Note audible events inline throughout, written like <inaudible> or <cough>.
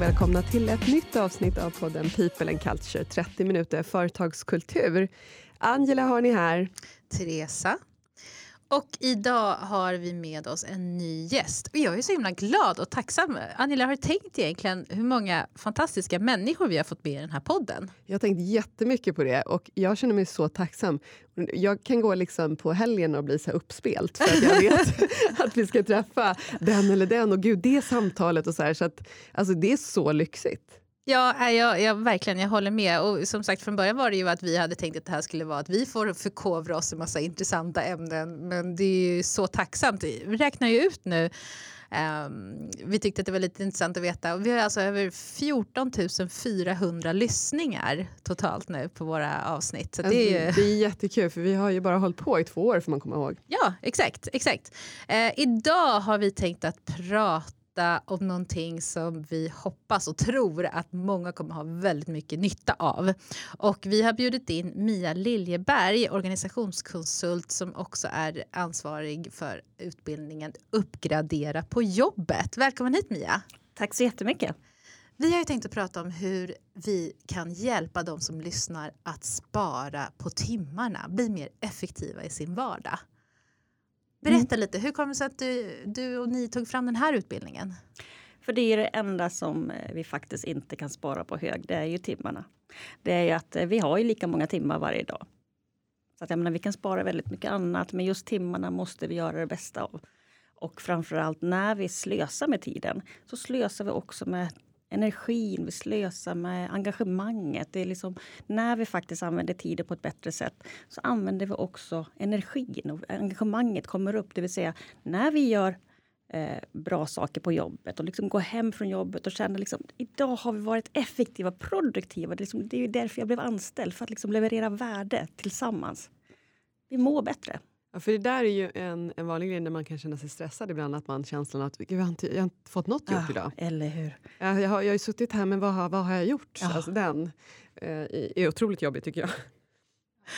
och välkomna till ett nytt avsnitt av podden People and Culture, 30 minuter företagskultur. Angela har ni här. Teresa. Och idag har vi med oss en ny gäst. Och jag är så himla glad och tacksam. Angela, har du tänkt egentligen hur många fantastiska människor vi har fått med i den här podden? Jag har tänkt jättemycket på det och jag känner mig så tacksam. Jag kan gå liksom på helgen och bli så uppspelt för att jag <laughs> vet att vi ska träffa den eller den och gud, det samtalet och så här. Så att, alltså, det är så lyxigt. Ja, jag, jag, verkligen, jag håller med. Och som sagt, från början var det ju att vi hade tänkt att det här skulle vara att vi får förkovra oss i massa intressanta ämnen. Men det är ju så tacksamt. Vi räknar ju ut nu Um, vi tyckte att det var lite intressant att veta. Och vi har alltså över 14 400 lyssningar totalt nu på våra avsnitt. Så alltså, det, är ju... det är jättekul för vi har ju bara hållit på i två år får man komma ihåg. Ja, exakt. exakt. Uh, idag har vi tänkt att prata prata om någonting som vi hoppas och tror att många kommer ha väldigt mycket nytta av. Och vi har bjudit in Mia Liljeberg, organisationskonsult som också är ansvarig för utbildningen Uppgradera på jobbet. Välkommen hit Mia! Tack så jättemycket! Vi har ju tänkt att prata om hur vi kan hjälpa de som lyssnar att spara på timmarna, bli mer effektiva i sin vardag. Berätta mm. lite, hur kom det sig att du, du och ni tog fram den här utbildningen? För det är det enda som eh, vi faktiskt inte kan spara på hög, det är ju timmarna. Det är ju att eh, vi har ju lika många timmar varje dag. Så att jag menar, vi kan spara väldigt mycket annat, men just timmarna måste vi göra det bästa av. Och framförallt när vi slösar med tiden så slösar vi också med energin, vi slösar med engagemanget. Det är liksom, när vi faktiskt använder tiden på ett bättre sätt så använder vi också energin och engagemanget kommer upp. Det vill säga när vi gör eh, bra saker på jobbet och liksom går hem från jobbet och känner liksom idag har vi varit effektiva, produktiva. Det är, liksom, det är därför jag blev anställd, för att liksom leverera värde tillsammans. Vi mår bättre. Ja, för det där är ju en, en vanlig grej när man kan känna sig stressad ibland, att man känslan att jag har inte, jag har inte fått något gjort ja, idag. Eller hur. Jag, jag, har, jag har suttit här, men vad har, vad har jag gjort? Ja. Alltså den eh, är otroligt jobbig tycker jag. <laughs>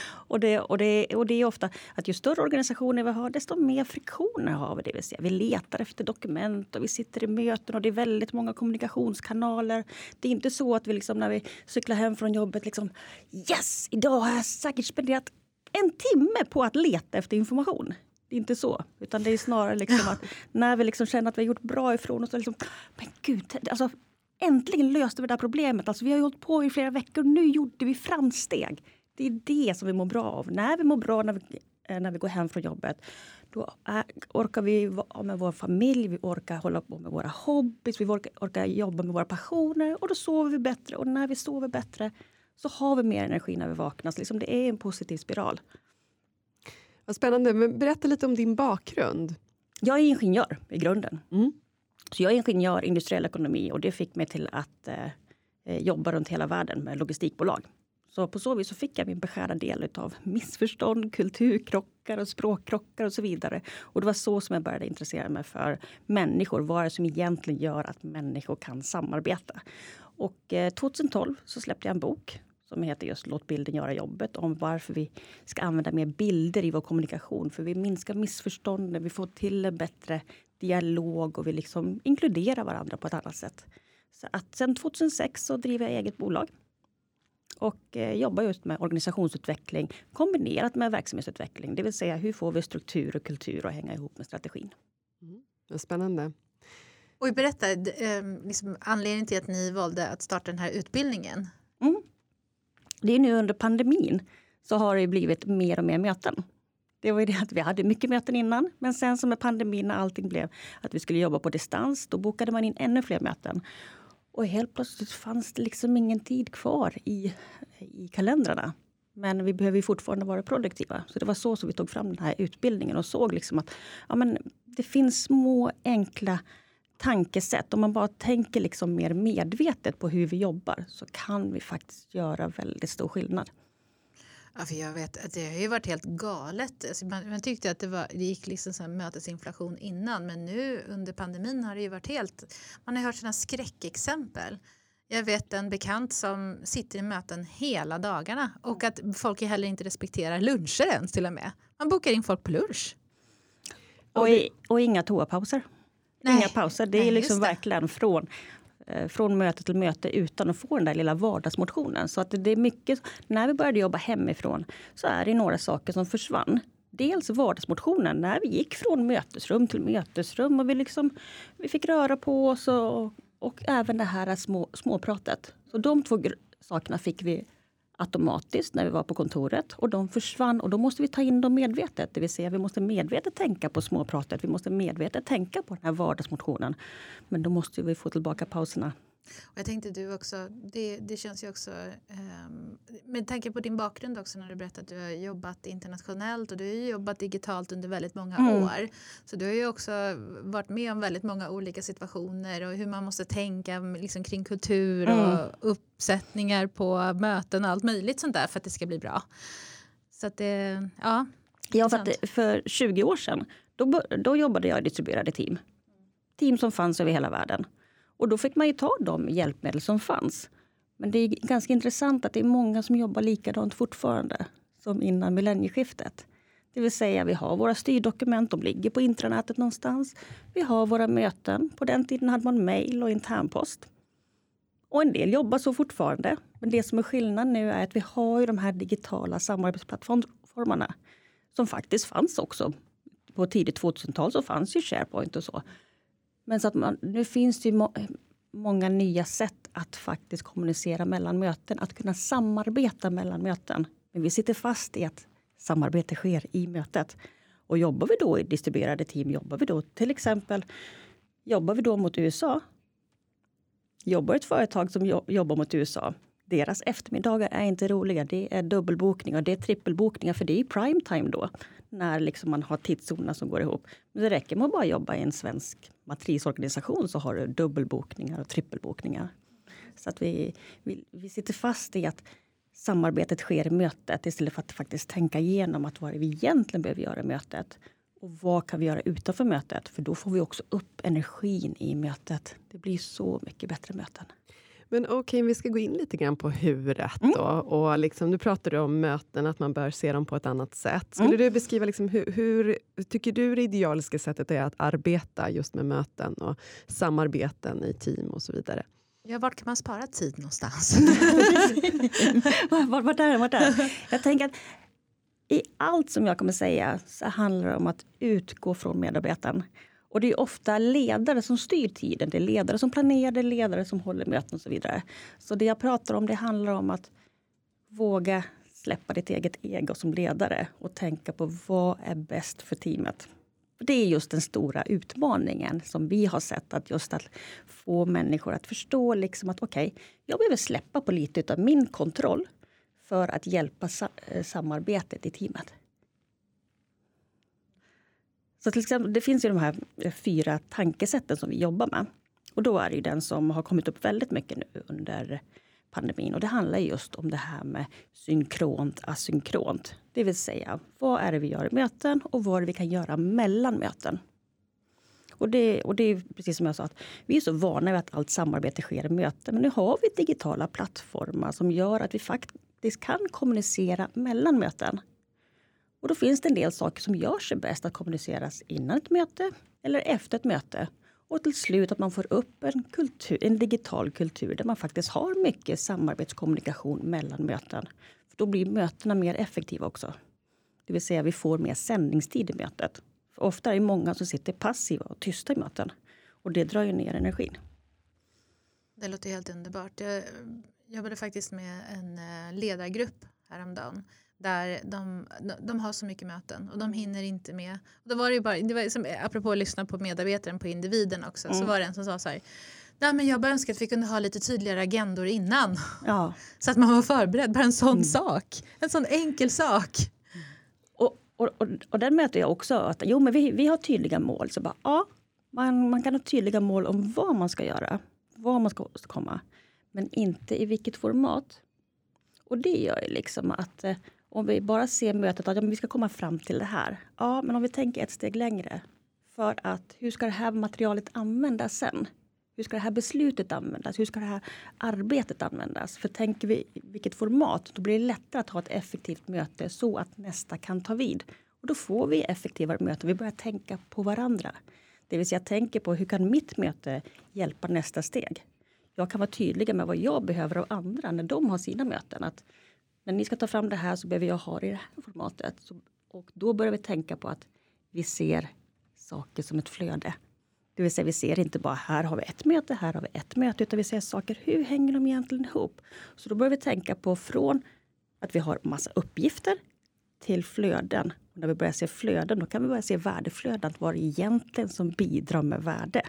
Och det, och, det, och det är ofta att ju större organisationer vi har, desto mer friktioner har vi. Det vill säga, vi letar efter dokument och vi sitter i möten och det är väldigt många kommunikationskanaler. Det är inte så att vi liksom, när vi cyklar hem från jobbet liksom Yes! Idag har jag säkert spenderat en timme på att leta efter information. Det är inte så. Utan det är snarare liksom att <laughs> när vi liksom känner att vi har gjort bra ifrån oss. Liksom, men gud, alltså, äntligen löste vi det här problemet. Alltså, vi har hållit på i flera veckor. Nu gjorde vi framsteg. Det är det som vi mår bra av. När vi mår bra när vi, eh, när vi går hem från jobbet, då orkar vi vara med vår familj, vi orkar hålla på med våra hobbys, vi orkar, orkar jobba med våra passioner och då sover vi bättre. Och när vi sover bättre så har vi mer energi när vi vaknar. Så liksom det är en positiv spiral. Vad spännande. Men berätta lite om din bakgrund. Jag är ingenjör i grunden. Mm. Så jag är ingenjör i industriell ekonomi och det fick mig till att eh, jobba runt hela världen med logistikbolag. Så på så vis så fick jag min beskärda del av missförstånd, kulturkrockar och språkkrockar och så vidare. Och det var så som jag började intressera mig för människor. Vad är det som egentligen gör att människor kan samarbeta? Och eh, 2012 så släppte jag en bok som heter just Låt bilden göra jobbet om varför vi ska använda mer bilder i vår kommunikation. För vi minskar missförstånden, vi får till en bättre dialog och vi liksom inkluderar varandra på ett annat sätt. Så att sen 2006 så driver jag eget bolag och eh, jobbar just med organisationsutveckling kombinerat med verksamhetsutveckling. Det vill säga hur får vi struktur och kultur att hänga ihop med strategin. Mm. Spännande. Och berätta, eh, liksom, anledningen till att ni valde att starta den här utbildningen. Det är nu under pandemin så har det blivit mer och mer möten. Det var ju det att vi hade mycket möten innan, men sen som med pandemin när allting blev att vi skulle jobba på distans, då bokade man in ännu fler möten. Och helt plötsligt fanns det liksom ingen tid kvar i, i kalendrarna. Men vi behöver fortfarande vara produktiva. Så det var så som vi tog fram den här utbildningen och såg liksom att ja, men det finns små enkla tankesätt. Om man bara tänker liksom mer medvetet på hur vi jobbar så kan vi faktiskt göra väldigt stor skillnad. Ja, för jag vet det har ju varit helt galet. Alltså man, man, tyckte att det, var, det gick liksom så mötesinflation innan men nu under pandemin har det ju varit helt... Man har hört sina skräckexempel. Jag vet en bekant som sitter i möten hela dagarna och att folk heller inte respekterar luncher ens till och med. Man bokar in folk på lunch. Och, i, och inga toapauser. Nej. Inga pauser. Det är liksom det. verkligen från eh, från möte till möte utan att få den där lilla vardagsmotionen. Så att det är mycket, när vi började jobba hemifrån så är det några saker som försvann. Dels vardagsmotionen, när vi gick från mötesrum till mötesrum och vi, liksom, vi fick röra på oss och, och även det här små, småpratet. Så de två sakerna fick vi automatiskt när vi var på kontoret och de försvann och då måste vi ta in dem medvetet. Det vill säga vi måste medvetet tänka på småpratet. Vi måste medvetet tänka på den här vardagsmotionen. Men då måste vi få tillbaka pauserna. Och jag tänkte du också, det, det känns ju också, um, med tanke på din bakgrund också när du berättade att du har jobbat internationellt och du har jobbat digitalt under väldigt många mm. år. Så du har ju också varit med om väldigt många olika situationer och hur man måste tänka liksom, kring kultur mm. och uppsättningar på möten och allt möjligt sånt där för att det ska bli bra. Så att det, ja. Ja, för, att, för 20 år sedan då, då jobbade jag i distribuerade team. Team som fanns över hela världen. Och då fick man ju ta de hjälpmedel som fanns. Men det är ganska intressant att det är många som jobbar likadant fortfarande som innan millennieskiftet. Det vill säga vi har våra styrdokument, de ligger på intranätet någonstans. Vi har våra möten. På den tiden hade man mejl och internpost. Och en del jobbar så fortfarande. Men det som är skillnaden nu är att vi har ju de här digitala samarbetsplattformarna som faktiskt fanns också. På tidigt 2000-tal så fanns ju SharePoint och så. Men så att man, nu finns det må, många nya sätt att faktiskt kommunicera mellan möten, att kunna samarbeta mellan möten. Men vi sitter fast i att samarbete sker i mötet. Och jobbar vi då i distribuerade team, jobbar vi då till exempel jobbar vi då mot USA. Jobbar ett företag som jobbar mot USA, deras eftermiddagar är inte roliga. Det är dubbelbokningar, det är trippelbokningar för det är prime time då. När liksom man har tidszonerna som går ihop. Men det räcker med att bara jobba i en svensk matrisorganisation så har du dubbelbokningar och trippelbokningar. Så att vi, vi, vi sitter fast i att samarbetet sker i mötet istället för att faktiskt tänka igenom att vad vi egentligen behöver göra i mötet. Och vad kan vi göra utanför mötet? För då får vi också upp energin i mötet. Det blir så mycket bättre möten. Men okej, okay, vi ska gå in lite grann på huret. Mm. Då, och liksom, nu pratar du om möten, att man bör se dem på ett annat sätt. Skulle mm. du beskriva liksom hur, hur, tycker du det idealiska sättet är att arbeta just med möten och samarbeten i team och så vidare? Ja, vart kan man spara tid någonstans? <laughs> vart, vart, är, vart är? Jag tänker att i allt som jag kommer säga så handlar det om att utgå från medarbetaren. Och det är ofta ledare som styr tiden. Det är ledare som planerar, det är ledare som håller möten och så vidare. Så det jag pratar om det handlar om att våga släppa ditt eget ego som ledare och tänka på vad är bäst för teamet. Det är just den stora utmaningen som vi har sett. Att just att få människor att förstå liksom att okej, okay, jag behöver släppa på lite av min kontroll för att hjälpa eh, samarbetet i teamet. Så till exempel, det finns ju de här eh, fyra tankesätten som vi jobbar med. Och då är det den som har kommit upp väldigt mycket nu under pandemin. Och det handlar just om det här med synkront, asynkront. Det vill säga, vad är det vi gör i möten och vad är det vi kan göra mellan möten? Och det, och det är precis som jag sa, att vi är så vana vid att allt samarbete sker i möten. Men nu har vi digitala plattformar som gör att vi faktiskt kan kommunicera mellan möten. Och då finns det en del saker som gör sig bäst att kommuniceras innan ett möte eller efter ett möte. Och till slut att man får upp en, kultur, en digital kultur där man faktiskt har mycket samarbetskommunikation mellan möten. För då blir mötena mer effektiva också. Det vill säga vi får mer sändningstid i mötet. För ofta är det många som sitter passiva och tysta i möten. Och det drar ju ner energin. Det låter helt underbart. Jag jobbade faktiskt med en eh, ledargrupp häromdagen där de, de har så mycket möten och de hinner inte med. Och då var det ju bara, det var som, apropå att lyssna på medarbetaren på individen också, mm. så var det en som sa så här Nej, men jag bara önskar att vi kunde ha lite tydligare agendor innan. Ja. Så att man var förberedd. Bara en sån mm. sak. En sån enkel sak. Och, och, och, och den möter jag också. Att, jo, men vi, vi har tydliga mål. Så bara, ja, man, man kan ha tydliga mål om vad man ska göra. Vad man ska åstadkomma. Men inte i vilket format. Och det gör ju liksom att eh, om vi bara ser mötet att ja, vi ska komma fram till det här. Ja, men om vi tänker ett steg längre. För att hur ska det här materialet användas sen? Hur ska det här beslutet användas? Hur ska det här arbetet användas? För tänker vi vilket format, då blir det lättare att ha ett effektivt möte så att nästa kan ta vid. Och då får vi effektivare möten. Vi börjar tänka på varandra. Det vill säga tänker på hur kan mitt möte hjälpa nästa steg? jag kan vara tydlig med vad jag behöver av andra när de har sina möten. Att när ni ska ta fram det här så behöver jag ha det i det här formatet. Så, och då börjar vi tänka på att vi ser saker som ett flöde. Det vill säga vi ser inte bara här har vi ett möte, här har vi ett möte, utan vi ser saker, hur hänger de egentligen ihop? Så då börjar vi tänka på från att vi har massa uppgifter till flöden. Och när vi börjar se flöden, då kan vi börja se värdeflöden. Vad det egentligen som bidrar med värde.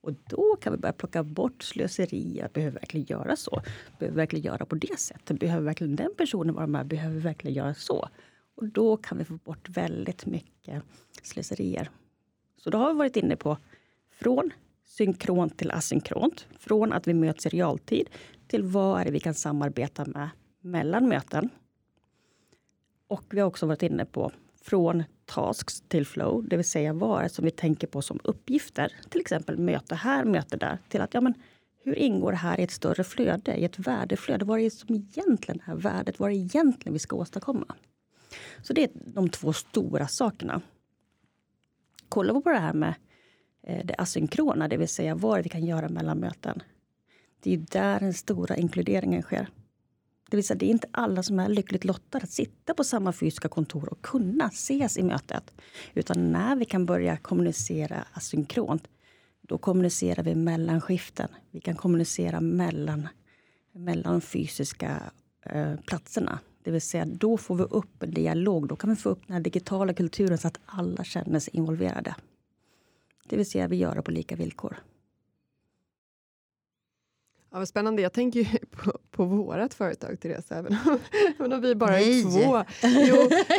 Och då kan vi börja plocka bort slöseri. Behöver verkligen göra så? Behöver verkligen göra på det sättet? Behöver verkligen den personen vara med? Behöver verkligen göra så? Och då kan vi få bort väldigt mycket slöserier. Så då har vi varit inne på från synkront till asynkront. Från att vi möts i realtid till vad är det vi kan samarbeta med mellan möten. Och vi har också varit inne på från tasks till flow, det vill säga vad som vi tänker på som uppgifter. Till exempel möte här, möte där. Till att ja, men hur ingår det här i ett större flöde, i ett värdeflöde? Vad är det som egentligen är värdet? Vad är det egentligen vi ska åstadkomma? Så det är de två stora sakerna. Kollar vi på det här med eh, det asynkrona, det vill säga vad vi kan göra mellan möten. Det är där den stora inkluderingen sker. Det vill säga, det är inte alla som är lyckligt lottade att sitta på samma fysiska kontor och kunna ses i mötet. Utan när vi kan börja kommunicera asynkront, då kommunicerar vi mellan skiften. Vi kan kommunicera mellan, mellan de fysiska eh, platserna. Det vill säga, då får vi upp en dialog. Då kan vi få upp den digitala kulturen så att alla känner sig involverade. Det vill säga, vi gör det på lika villkor. Ja, vad spännande. Jag tänker ju <laughs> på, på vårt företag, Therese, även om, <laughs> även om vi bara Nej. är två. Jo,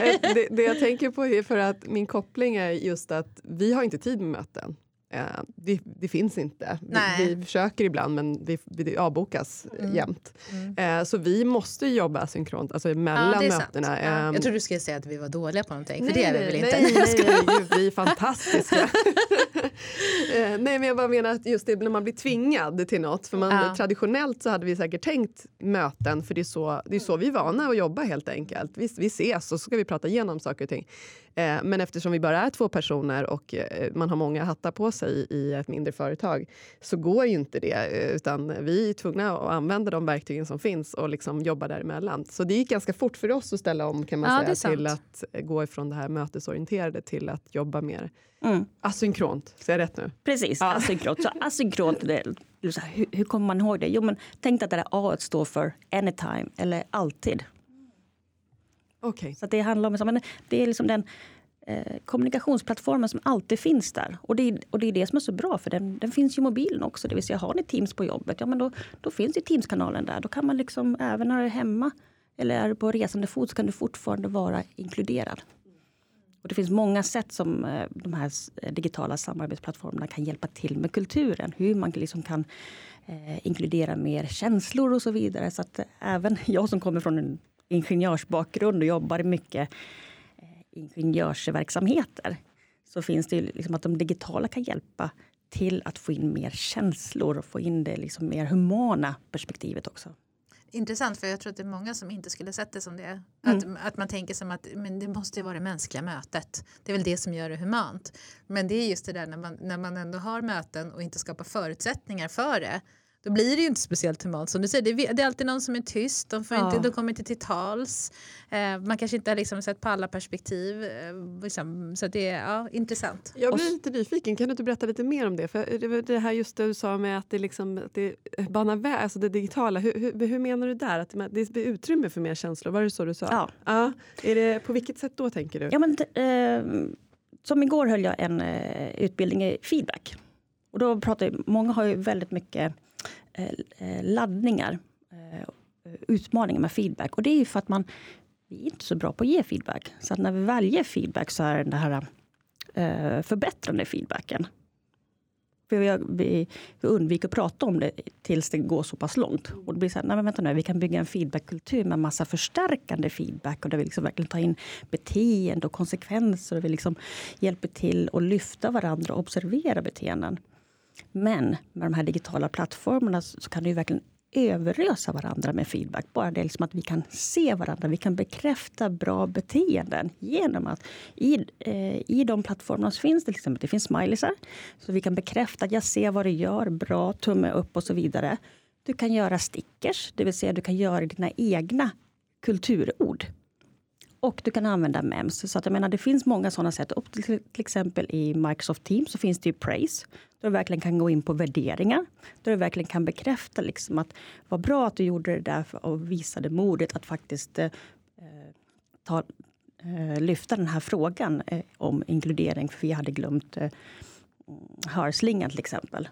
eh, det, det, jag tänker på är för att min koppling är just att vi har inte tid med möten. Eh, det, det, finns inte. Vi, vi, försöker ibland men vi, vi avbokas mm. jämt. Mm. Eh, så vi måste jobba synkront, alltså mellan ja, mötena. Ja. Jag trodde du skulle säga att vi var dåliga på någonting, för nej, det är vi väl inte? Nej, nej, nej, <laughs> vi är fantastiska. <laughs> eh, nej men jag bara menar att just det när man blir tvingad till något. För man, ja. Traditionellt så hade vi säkert tänkt möten för det är så, det är så vi är vana att jobba helt enkelt. Vi, vi ses och så ska vi prata igenom saker och ting. Eh, men eftersom vi bara är två personer och eh, man har många hattar på sig i ett mindre företag så går ju inte det. Eh, utan vi är tvungna att använda de verktygen som finns och liksom jobba däremellan. Så det gick ganska fort för oss att ställa om kan man ja, säga till att gå ifrån det här mötesorienterade till att jobba mer mm. asynkront. Säger jag rätt nu? Precis, ja. asynkront. Så asynkront, det, hur, hur kommer man ihåg det? Jo, men tänk att det där A står för anytime eller alltid. Okay. Så det handlar om det är liksom den eh, kommunikationsplattformen som alltid finns där. Och det, och det är det som är så bra, för den, den finns ju i mobilen också. Det vill säga, har ni Teams på jobbet, ja men då, då finns ju Teams-kanalen där. Då kan man liksom, även när du är hemma eller är på resande fot, så kan du fortfarande vara inkluderad. Och det finns många sätt som eh, de här eh, digitala samarbetsplattformarna kan hjälpa till med kulturen. Hur man liksom kan eh, inkludera mer känslor och så vidare. Så att eh, även <laughs> jag som kommer från en ingenjörsbakgrund och jobbar mycket eh, ingenjörsverksamheter så finns det liksom att de digitala kan hjälpa till att få in mer känslor och få in det liksom mer humana perspektivet också. Intressant, för jag tror att det är många som inte skulle sett det som det. Mm. Att, att man tänker som att men det måste vara det mänskliga mötet. Det är väl det som gör det humant. Men det är just det där när man, när man ändå har möten och inte skapar förutsättningar för det då blir det ju inte speciellt humant. Som du säger, det är, det är alltid någon som är tyst, de, får ja. inte, de kommer inte till tals. Eh, man kanske inte har liksom sett på alla perspektiv. Eh, liksom, så det är ja, intressant. Jag blir lite nyfiken, kan du inte berätta lite mer om det? För det, det här just det du sa med att det, liksom, att det banar väg, alltså det digitala. Hur, hur, hur, menar du där? Att det blir utrymme för mer känslor? Var det så du sa? Ja. ja. Är det, på vilket sätt då tänker du? Ja, men, eh, som igår höll jag en eh, utbildning i feedback. Och då pratar, många har ju väldigt mycket Eh, eh, Eh, eh, laddningar, eh, utmaningar med feedback. Och det är ju för att man vi är inte så bra på att ge feedback. Så att när vi väl ger feedback så är det den här eh, förbättrande feedbacken. För vi, vi, vi undviker att prata om det tills det går så pass långt. Och det blir så här, nej men vänta nu, vi kan bygga en feedbackkultur med massa förstärkande feedback. Och där vi liksom verkligen tar in beteende och konsekvenser. Och vi liksom hjälper till att lyfta varandra och observera beteenden. Men med de här digitala plattformarna så kan du verkligen överösa varandra med feedback. Bara det liksom att vi kan se varandra, vi kan bekräfta bra beteenden genom att i, eh, i de plattformarna så finns det liksom, det finns smileysar. Så vi kan bekräfta att jag ser vad du gör, bra, tumme upp och så vidare. Du kan göra stickers, det vill säga du kan göra dina egna kulturord. Och du kan använda MEMS. Så att jag menar, det finns många sådana sätt. Och till, till exempel i Microsoft Teams så finns det ju Praise. Där du verkligen kan gå in på värderingar. Där du verkligen kan bekräfta liksom att vad bra att du gjorde det där och visade modet att faktiskt eh, ta, eh, lyfta den här frågan eh, om inkludering. För vi hade glömt eh, mm, hörslingan till exempel.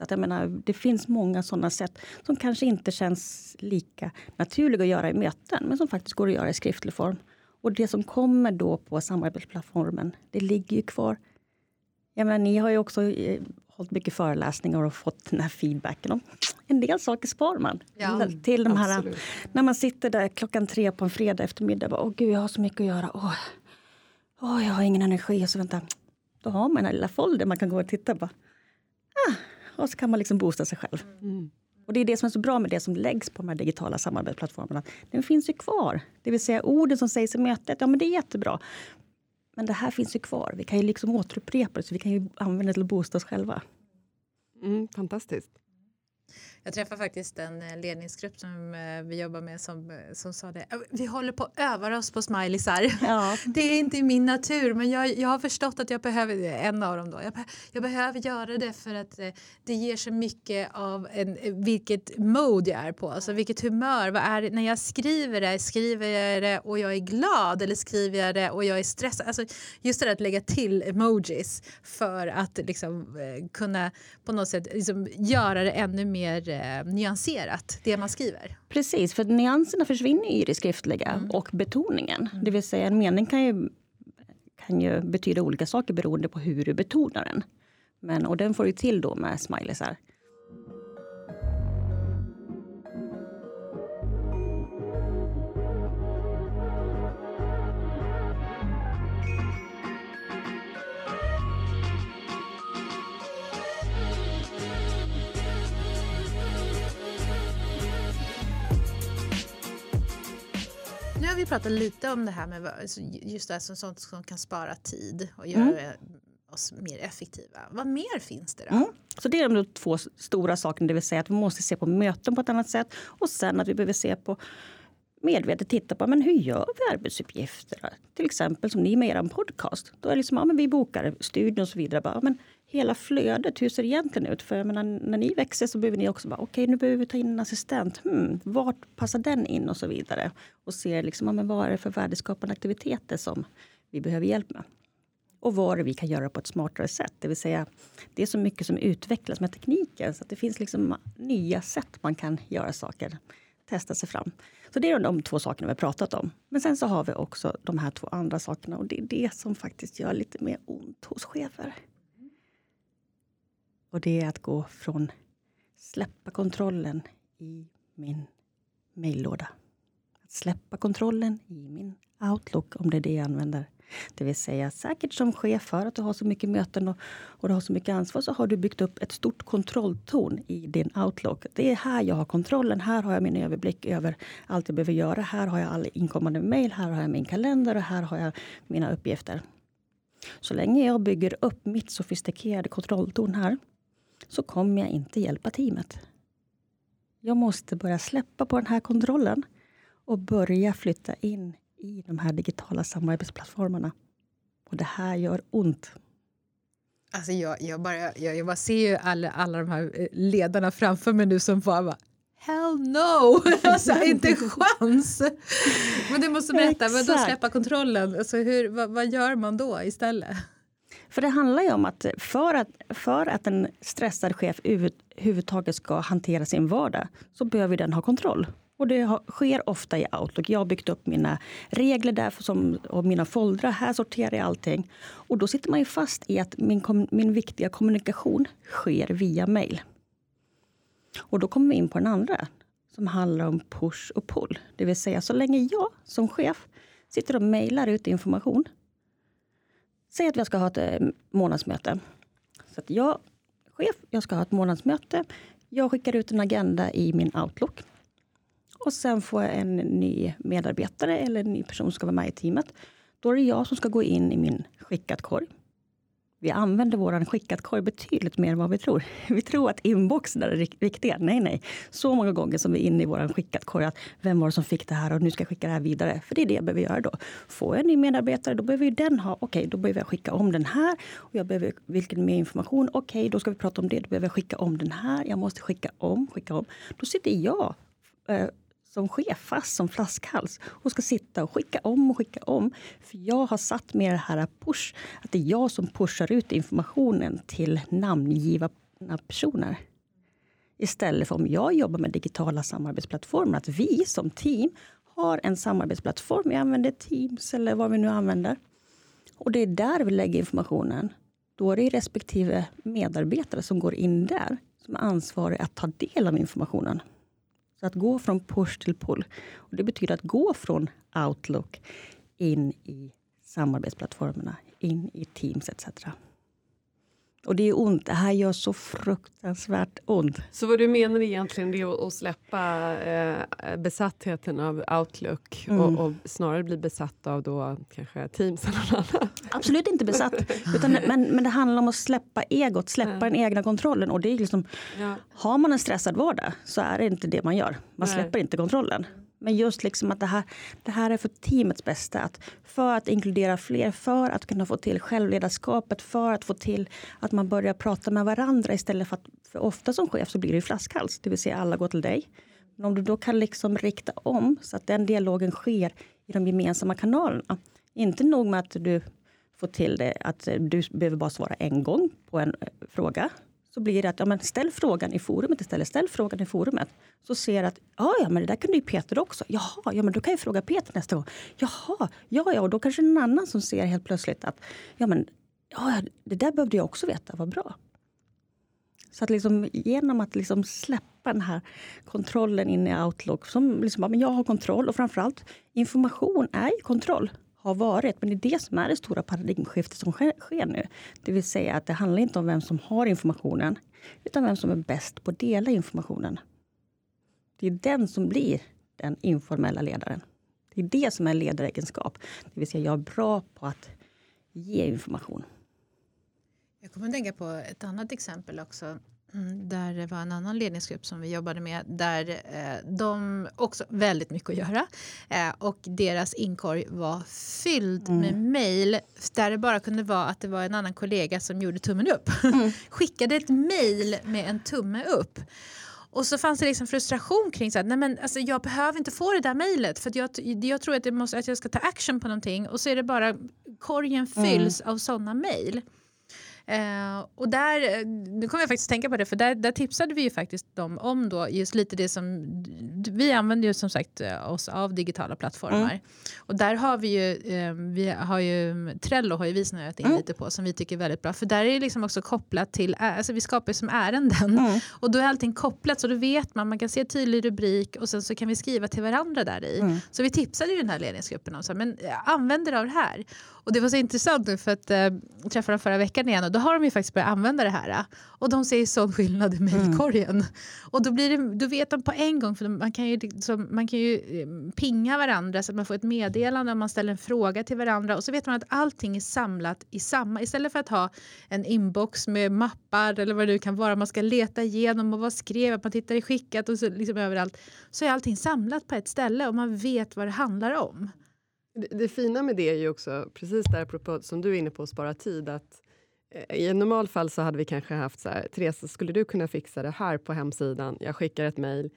Så att jag menar, det finns många sådana sätt som kanske inte känns lika naturliga att göra i möten, men som faktiskt går att göra i skriftlig form. Och det som kommer då på samarbetsplattformen, det ligger ju kvar. Jag menar, ni har ju också eh, hållit mycket föreläsningar och fått den här feedbacken. Och en del saker spar man. Ja, till de här, absolut. när man sitter där klockan tre på en fredag eftermiddag. Bara, Åh gud, jag har så mycket att göra. Åh, åh, jag har ingen energi. Och så vänta. Då har man den här lilla foldern man kan gå och titta på. Ah, och så kan man liksom boosta sig själv. Mm. Och det är det som är så bra med det som läggs på de här digitala samarbetsplattformarna. Den finns ju kvar. Det vill säga orden som sägs i mötet, ja men det är jättebra. Men det här finns ju kvar. Vi kan ju liksom återupprepa det så vi kan ju använda det till att boosta oss själva. Mm, fantastiskt. Jag träffade faktiskt en eh, ledningsgrupp som eh, vi jobbar med som, eh, som sa det. "Ja, Vi håller på att öva oss på smileysar. Ja. <laughs> Det är inte i min natur men jag, jag har förstått att jag behöver, en av dem då, jag, jag behöver göra det för att det ger så mycket av en, vilket mode jag är på, alltså vilket humör, vad är det, när jag skriver det, skriver jag det och jag är glad eller skriver jag det och jag är stressad. Alltså just det där att lägga till emojis för att liksom, kunna på något sätt liksom, göra det ännu mer eh, nyanserat, det man skriver. Precis, för nyanserna försvinner i det skriftliga och betoningen. Det vill säga en mening kan ju, kan ju betyda olika saker beroende på hur du betonar den. Men, och den får du till då med smileysar. Vi pratat lite om det här med alltså just det här som sånt som kan spara tid och göra oss mer effektiva. Vad mer finns det då? Mm. Så det är de två stora sakerna, det vill säga att vi måste se på möten på ett annat sätt och sen att vi behöver se på medvetet titta på men hur gör vi arbetsuppgifter. Till exempel som ni med er podcast. Då är det liksom, ja, men vi bokar studion och så vidare. Bara, men hela flödet, hur ser det egentligen ut? För jag menar, när ni växer så behöver ni också bara, okej nu behöver vi ta in en assistent. Hmm, vart passar den in och så vidare. Och se liksom, ja, men vad är det för värdeskapande aktiviteter som vi behöver hjälp med. Och vad det vi kan göra på ett smartare sätt. Det vill säga, det är så mycket som utvecklas med tekniken. Så att det finns liksom nya sätt man kan göra saker. Testa sig fram. Så det är de två sakerna vi har pratat om. Men sen så har vi också de här två andra sakerna. Och det är det som faktiskt gör lite mer ont hos chefer. Och det är att gå från släppa kontrollen i min mejllåda. Att släppa kontrollen i min Outlook, om det är det jag använder. Det vill säga säkert som chef för att du har så mycket möten och, och du har så mycket ansvar så har du byggt upp ett stort kontrolltorn i din Outlook. Det är här jag har kontrollen. Här har jag min överblick över allt jag behöver göra. Här har jag alla inkommande mejl. Här har jag min kalender och här har jag mina uppgifter. Så länge jag bygger upp mitt sofistikerade kontrolltorn här så kommer jag inte hjälpa teamet. Jag måste börja släppa på den här kontrollen och börja flytta in i de här digitala samarbetsplattformarna. Och det här gör ont. Alltså jag, jag, bara, jag, jag bara ser ju alla, alla de här eh, ledarna framför mig nu som bara, bara Hell no! <laughs> alltså, inte en chans! Men du måste berätta, vad då släppa kontrollen? Alltså, hur, vad, vad gör man då istället? För det handlar ju om att för att, för att en stressad chef överhuvudtaget ska hantera sin vardag så behöver den ha kontroll. Och det har, sker ofta i Outlook. Jag har byggt upp mina regler där för som, och mina foldrar. Här sorterar jag allting. Och då sitter man ju fast i att min, min viktiga kommunikation sker via mail. Och då kommer vi in på den andra som handlar om push och pull. Det vill säga så länge jag som chef sitter och mejlar ut information Säg att jag ska ha ett eh, månadsmöte. Så att jag, chef, jag ska ha ett månadsmöte. Jag skickar ut en agenda i min Outlook. Och sen får jag en ny medarbetare eller en ny person som ska vara med i teamet. Då är det jag som ska gå in i min skickat-korg vi använder vår skickat-korg betydligt mer än vad vi tror. <laughs> Vi tror att inboxen är det viktiga. Nej, nej. Så många gånger som vi är inne i vår skickat-korg att vem var det som fick det här och nu ska jag skicka det här vidare. För det är det jag behöver göra då. Får jag en ny medarbetare, då behöver ju den ha, okej, okay, då behöver jag skicka om den här. Och jag behöver vilken mer information, okej, okay, då ska vi prata om det. Då behöver jag skicka om den här. Jag måste skicka om, skicka om. Då sitter jag eh, som chef fast som flaskhals och ska sitta och skicka om och skicka om. För jag har satt med det här push, att det är jag som pushar ut informationen till namngivna personer. Istället för om jag jobbar med digitala samarbetsplattformar, att vi som team har en samarbetsplattform. Vi använder Teams eller vad vi nu använder. Och det är där vi lägger informationen. Då är det respektive medarbetare som går in där som är ansvarig att ta del av informationen. Så att gå från push till pull. Och det betyder att gå från Outlook in i samarbetsplattformarna, in i Teams etc. Och det är ont. Det här gör så fruktansvärt ont. Så vad du menar egentligen är att släppa eh, besattheten av Outlook mm. och, och, snarare bli besatt av då kanske Teams eller något annat? Absolut inte besatt. <laughs> Utan, men, men det handlar om att släppa egot, släppa ja. den egna kontrollen. Och det är liksom, ja. Har man en stressad vardag så är det inte det man gör. Man Nej. släpper inte kontrollen. Men just liksom att det här, det här är för teamets bästa. Att för att inkludera fler, för att kunna få till självledarskapet, för att få till att man börjar prata med varandra istället för att... För ofta som chef så blir det flaskhals, det vill säga alla går till dig. Men om du då kan liksom rikta om så att den dialogen sker i de gemensamma kanalerna. Inte nog med att du får till det att du behöver bara svara en gång på en eh, fråga så blir det att ja, men ställ frågan i forumet istället. Ställ frågan i forumet. Så ser att ja, ja, men det där kunde ju Peter också. Jaha, ja, men då kan jag fråga Peter nästa gång. Jaha, ja, ja, och då kanske någon annan som ser helt plötsligt att ja, men ja, det där behövde jag också veta. Vad bra. Så att liksom, genom att liksom släppa den här kontrollen in i Outlook. Som liksom, ja, men jag har kontroll och framförallt information är ju kontroll har varit. Men det är det som är det stora paradigmskiftet som sker, sker nu. Det vill säga att det handlar inte om vem som har informationen utan vem som är bäst på att dela informationen. Det är den som blir den informella ledaren. Det är det som är ledaregenskap. Det vill säga jag är bra på att ge information. Jag kommer att tänka på ett annat exempel också där det var en annan ledningsgrupp som vi jobbade med där eh, de också väldigt mycket att göra eh, och deras inkorg var fylld mm. med mejl där det bara kunde vara att det var en annan kollega som gjorde tummen upp. Mm. <laughs> Skickade ett mejl med en tumme upp. Och så fanns det liksom frustration kring att alltså, jag behöver inte få det där mejlet för jag, jag tror att, det måste, att jag ska ta action på någonting och så är det bara korgen fylls mm. av sådana mejl. Eh, och där, nu kommer jag faktiskt tänka på det, för där, där tipsade vi ju faktiskt dem om då just lite det som... Vi använder ju som sagt eh, oss av digitala plattformar. Mm. Och där har vi ju, eh, vi har ju Trello har ju vi snöat in mm. lite på som vi tycker är väldigt bra. För där är det liksom också kopplat till, alltså vi skapar ju som ärenden. Mm. Och då är allting kopplat så då vet man, man kan se tydlig rubrik och sen så kan vi skriva till varandra där i. Mm. Så vi tipsade ju den här ledningsgruppen om så här, men använd er av det här. Och det var så intressant nu för att eh, träffa dem förra veckan igen och då har de ju faktiskt börjat använda det här. Och de ser sån skillnad i mm. mejlkorgen. Mm. Och då, blir det, då vet de på en gång, för man kan ju, liksom, man kan ju eh, pinga varandra så att man får ett meddelande om man ställer en fråga till varandra och så vet man att allting är samlat i samma. Istället för att ha en inbox med mappar eller vad det nu kan vara, man ska leta igenom och vad skrev att man tittar i skickat och så liksom överallt. Så är allting samlat på ett ställe och man vet vad det handlar om. Det, det, fina med det är ju också, precis där apropå, som du är inne på, att spara tid. Att, I en normal fall så hade vi kanske haft så här, Therese, skulle du kunna fixa det här på hemsidan? Jag skickar ett mejl.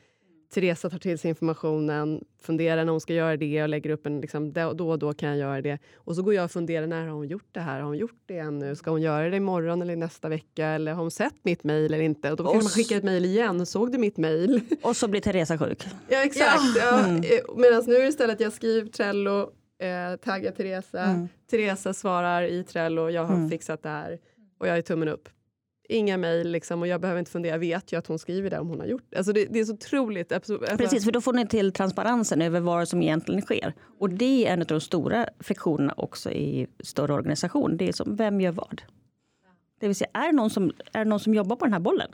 Teresa tar till sig informationen, funderar när hon ska göra det och lägger upp en, liksom, då och då kan jag göra det. Och så går jag och funderar, när har hon gjort det här? Har hon gjort det ännu? Ska hon göra det imorgon eller nästa vecka? Eller har hon sett mitt mejl eller inte? Och då kan man skicka ett mejl igen. Såg du mitt mejl? Och så blir Teresa sjuk. Ja, exakt. Ja. Mm. Eh, Medan nu istället jag skriver Trello, eh, taggar Teresa. Mm. Teresa svarar i Trello, jag har mm. fixat det här och jag är tummen upp. Inga mejl liksom, och jag behöver inte fundera, jag vet ju att hon skriver det om hon har gjort det. Alltså det, det är så otroligt. Precis, för då får ni till transparensen över vad som egentligen sker. Och det är en av de stora friktionerna också i större organisation. Det är som, vem gör vad? Det vill säga, är det någon som, är det någon som jobbar på den här bollen?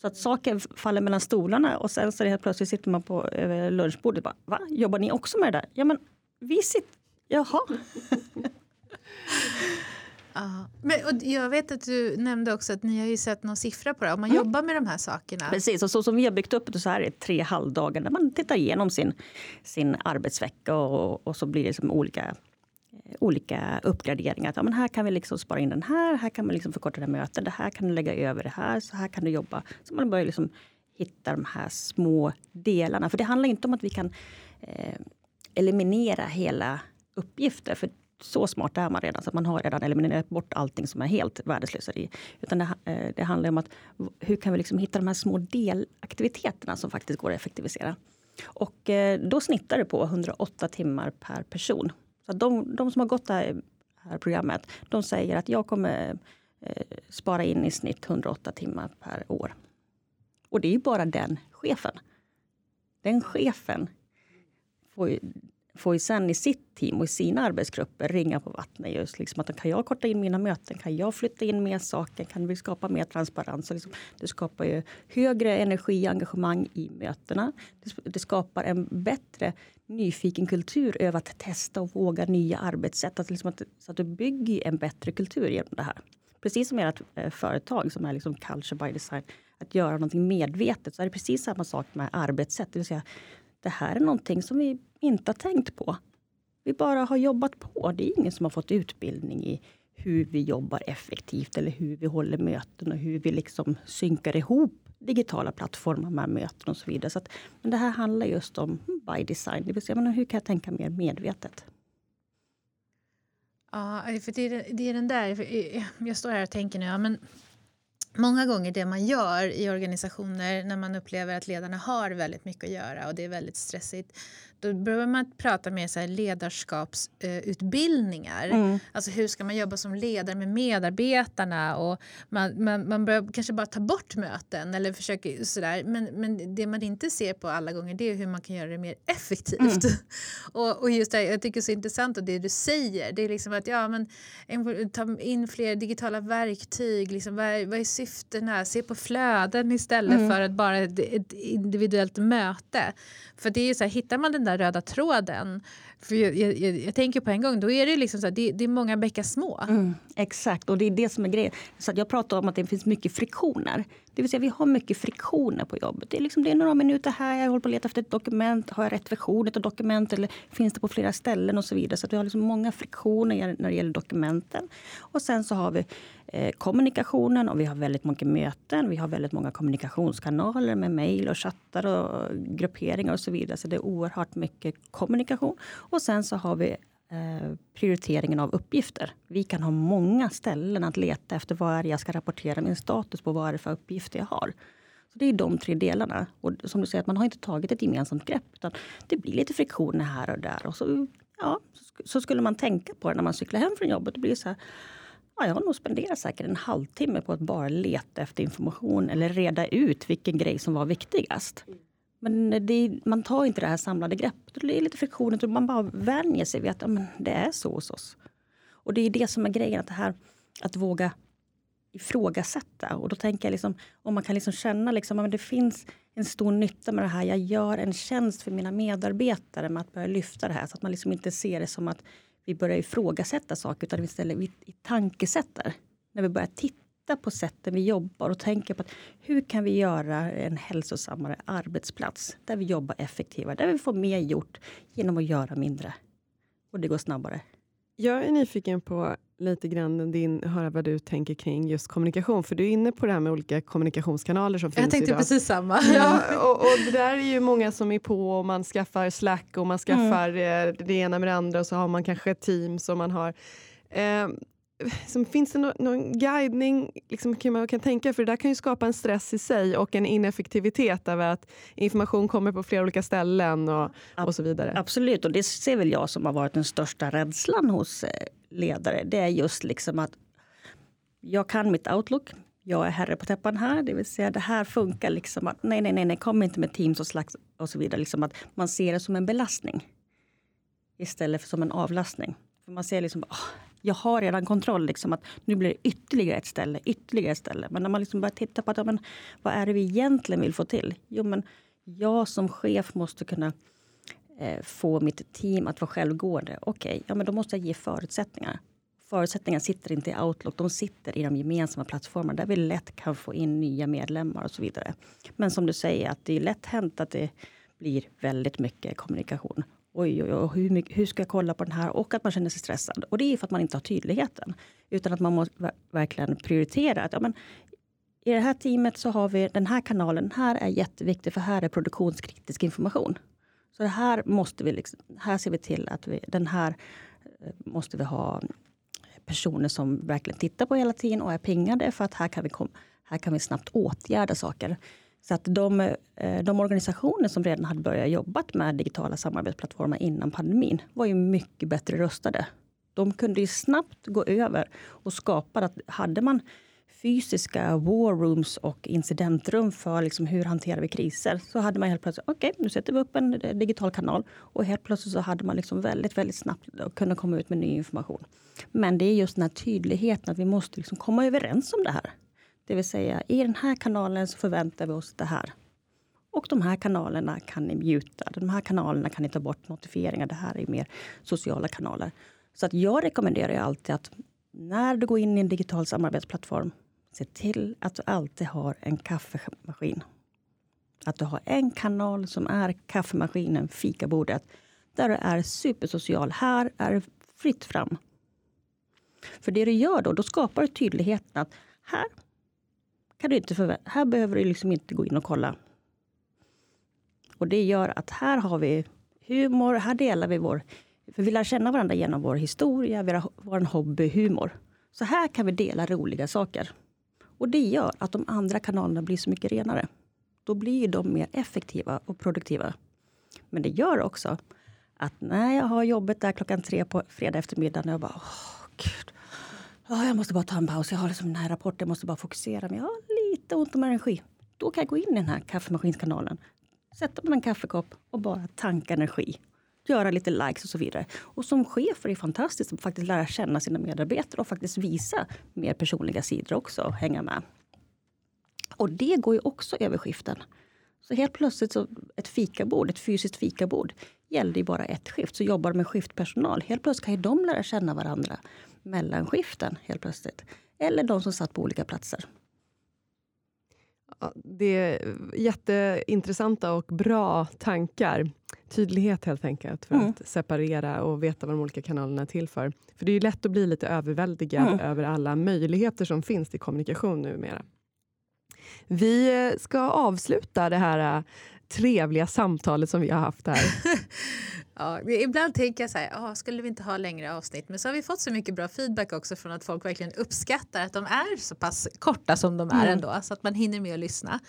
Så att saker faller mellan stolarna och sen så helt plötsligt sitter man på lunchbordet och bara, va? Jobbar ni också med det där? Ja men vi sitter... Jaha. <laughs> Ja. Men, och jag vet att du nämnde också att ni har ju sett någon siffra på det, om man mm. jobbar med de här sakerna. Precis, och så som vi har byggt upp det så här är det tre halvdagar där man tittar igenom sin, sin arbetsvecka och, och så blir det liksom olika olika uppgraderingar. Att, ja, men här kan vi liksom spara in den här, här kan man liksom förkorta den möten, det här kan du lägga över det här, så här kan du jobba. Så man börjar liksom hitta de här små delarna. För det handlar inte om att vi kan eh, eliminera hela uppgifter. För så smart är man redan, så man har redan eliminerat bort allting som är helt värdeslöseri. Utan det, eh, det handlar om att hur kan vi liksom hitta de här små delaktiviteterna som faktiskt går att effektivisera. Och eh, då snittar det på 108 timmar per person. Så de, de som har gått det här, här programmet, de säger att jag kommer eh, spara in i snitt 108 timmar per år. Och det är ju bara den chefen. Den chefen får ju, får ju sen i sitt team och i sina arbetsgrupper ringa på vattnet. Just liksom att kan jag korta in mina möten? Kan jag flytta in mer saker? Kan vi skapa mer transparens? liksom, det skapar ju högre energi och engagemang i mötena. Det, det skapar en bättre nyfiken kultur över att testa och våga nya arbetssätt. Att liksom att, så att du bygger en bättre kultur genom det här. Precis som ert eh, företag som är liksom culture by design. Att göra någonting medvetet. Så är det precis samma sak med arbetssätt. Det vill säga, det här är någonting som vi inte har tänkt på. Vi bara har jobbat på. Det är ingen som har fått utbildning i hur vi jobbar effektivt eller hur vi håller möten och hur vi liksom synkar ihop digitala plattformar med möten och så vidare. Så att, men det här handlar just om by design, det vill säga men hur kan jag tänka mer medvetet? Ja, för det är, det är den där... Jag står här och tänker nu, ja, men Många gånger det man gör i organisationer när man upplever att ledarna har väldigt mycket att göra och det är väldigt stressigt då behöver man prata mer så ledarskapsutbildningar. Mm. Alltså hur ska man jobba som ledare med medarbetarna? Och man, man, man bör kanske bara ta bort möten eller försöker sådär. Men, men det man inte ser på alla gånger det är hur man kan göra det mer effektivt. Mm. <laughs> och, och just det, jag tycker det är så intressant och det du säger. Det är liksom att ja, men, ta in fler digitala verktyg. Liksom, vad, vad är syftena? Se på flöden istället mm. för att bara ett, ett individuellt möte. För det är så här, hittar man den där röda tråden för jag, jag, jag, tänker på en gång, då är det, liksom så här, det, det, är många bäckar små. Mm, exakt, och det är det som är grejen. Så jag pratar om att det finns mycket friktioner. Det vill säga vi har mycket friktioner på jobbet. Det är, liksom, det är några minuter här, jag håller på att leta efter ett dokument. Har jag rätt version av dokument eller finns det på flera ställen och så vidare. Så vi har liksom många friktioner när det gäller dokumenten. Och sen så har vi eh, kommunikationen och vi har väldigt många möten. Vi har väldigt många kommunikationskanaler med mejl och chattar och grupperingar och så vidare. Så det är oerhört mycket kommunikation. Och sen så har vi eh, prioriteringen av uppgifter. Vi kan ha många ställen att leta efter vad är det jag ska rapportera min status på. Vad är det för uppgifter jag har. Så Det är de tre delarna. Och som du säger, att man har inte tagit ett gemensamt grepp. Utan det blir lite friktioner här och där. Och så, ja, så skulle man tänka på det när man cyklar hem från jobbet. Det blir så här, ja, jag har nog spenderat säkert en halvtimme på att bara leta efter information eller reda ut vilken grej som var viktigast. Men det, man tar inte det här samlade greppet. Det är lite friktioner. Man bara vänjer sig vid att ja, men det är så hos oss. Och det är det som är grejen. Att, det här, att våga ifrågasätta. Och då tänker jag liksom, om man kan liksom känna liksom, att det finns en stor nytta med det här. Jag gör en tjänst för mina medarbetare med att börja lyfta det här. Så att man liksom inte ser det som att vi börjar ifrågasätta saker utan istället vi tankesätter. När vi börjar titta titta på sätten vi jobbar och tänka på att hur kan vi göra en hälsosammare arbetsplats där vi jobbar effektivare, där vi får mer gjort genom att göra mindre. Och det går snabbare. Jag är nyfiken på lite grann din, höra vad du tänker kring just kommunikation. För du är inne på det här med olika kommunikationskanaler som jag finns Jag tänkte idag. precis samma. Ja, och, och, det där är ju många som är på och man skaffar Slack och man skaffar mm. det ena med det andra och så har man kanske Teams och man har eh, <laughs> som, finns det no någon guidning liksom, hur man kan tänka? För det där kan ju skapa en stress i sig och en ineffektivitet över att information kommer på flera olika ställen och, och så vidare. Absolut, och det ser väl jag som har varit den största rädslan hos eh, ledare. Det är just liksom att jag kan mitt Outlook. Jag är herre på täppan här, det vill säga det här funkar liksom att nej, nej, nej, nej kom inte med Teams och Slack och så vidare. Liksom att man ser det som en belastning istället för som en avlastning. För man ser liksom, oh, jag har redan kontroll. Liksom, att nu blir det ytterligare ett ställe, ytterligare ett ställe. Men när man liksom börjar titta på att, ja, men, vad är det vi egentligen vill få till? Jo, men jag som chef måste kunna eh, få mitt team att vara självgående. Okej, okay, ja, men då måste jag ge förutsättningar. förutsättningarna sitter inte i Outlook, de sitter i de gemensamma plattformarna där vi lätt kan få in nya medlemmar och så vidare. Men som du säger, att det är lätt hänt att det blir väldigt mycket kommunikation. Oj, oj, oj, hur, mycket, hur ska jag kolla på den här? Och att man känner sig stressad. Och det är för att man inte har tydligheten. Utan att man måste verkligen prioritera. Att, ja, men, I det här teamet så har vi den här kanalen. Den här är jätteviktig för här är produktionskritisk information. Så det här måste vi, liksom, här ser vi till att vi, den här eh, måste vi ha personer som verkligen tittar på hela tiden och är pingade för att här kan vi, kom, här kan vi snabbt åtgärda saker. Så att de, eh, de organisationer som redan hade börjat jobba med digitala samarbetsplattformar innan pandemin var ju mycket bättre rustade. De kunde ju snabbt gå över och skapa att hade man fysiska war rooms och incidentrum för liksom hur hanterar vi kriser. Så hade man helt plötsligt, okej okay, nu sätter vi upp en eh, digital kanal. Och helt plötsligt så hade man liksom väldigt, väldigt snabbt kunnat komma ut med ny information. Men det är just den här tydligheten att vi måste liksom komma överens om det här. Det vill säga, i den här kanalen så förväntar vi oss det här. Och de här kanalerna kan ni muta. De här kanalerna kan ni ta bort notifieringar. Det här är mer sociala kanaler. Så att jag rekommenderar alltid att när du går in i en digital samarbetsplattform, se till att du alltid har en kaffemaskin. Att du har en kanal som är kaffemaskinen, fikabordet, där du är supersocial. Här är det fritt fram. För det du gör då, då skapar du tydligheten att här kan du inte här behöver du liksom inte gå in och kolla. Och det gör att här har vi humor, här delar vi vår... För vi lär känna varandra genom vår historia, vår, hobby, humor. Så här kan vi dela roliga saker. Och det gör att de andra kanalerna blir så mycket renare. Då blir de mer effektiva och produktiva. Men det gör också att när jag har jobbet där klockan tre på fredag eftermiddag, jag bara åh, gud, jag måste bara ta en paus. Jag har liksom den här rapporten, jag måste bara fokusera. Men jag har lite ont om energi. Då kan jag gå in i den här kaffemaskinskanalen, sätta på en kaffekopp och bara tanka energi. Göra lite likes och så vidare. Och som chef är det fantastiskt att faktiskt lära känna sina medarbetare och faktiskt visa mer personliga sidor också och hänga med. Och det går ju också över skiften. Så helt plötsligt så ett fikabord, ett fysiskt fikabord gällde ju bara ett skift. Så jobbar med skiftpersonal. Helt plötsligt kan ju de lära känna varandra mellan skiften helt plötsligt. Eller de som satt på olika platser. Det är jätteintressanta och bra tankar. Tydlighet helt enkelt, för mm. att separera och veta vad de olika kanalerna är till för. För det är lätt att bli lite överväldigad mm. över alla möjligheter som finns till kommunikation numera. Vi ska avsluta det här trevliga samtalet som vi har haft här. <laughs> Ja, ibland tänker jag så här, ah, skulle vi inte ha längre avsnitt? Men så har vi fått så mycket bra feedback också från att folk verkligen uppskattar att de är så pass korta som de är mm. ändå, så att man hinner med att lyssna.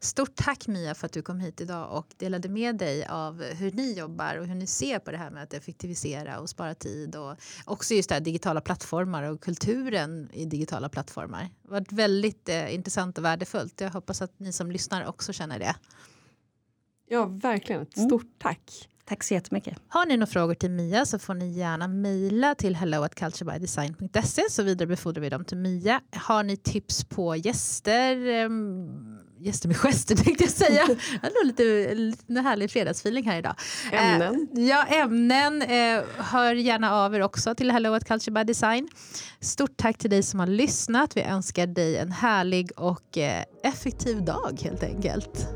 Stort tack Mia för att du kom hit idag och delade med dig av hur ni jobbar och hur ni ser på det här med att effektivisera och spara tid och också just det här digitala plattformar och kulturen i digitala plattformar. Det har varit väldigt eh, intressant och värdefullt. Jag hoppas att ni som lyssnar också känner det. Ja, verkligen. Ett stort mm. tack. Tack så jättemycket. Har ni några frågor till Mia så får ni gärna mejla till helloatculturebydesign.se så vidarebefordrar vi dem till Mia. Har ni tips på gäster, um, gäster med gester <laughs> tänkte jag säga. Jag har lite, lite härlig fredagsfeeling här idag. Ämnen. Eh, ja, ämnen. Eh, hör gärna av er också till Hello at Culture by Design. Stort tack till dig som har lyssnat. Vi önskar dig en härlig och eh, effektiv dag helt enkelt.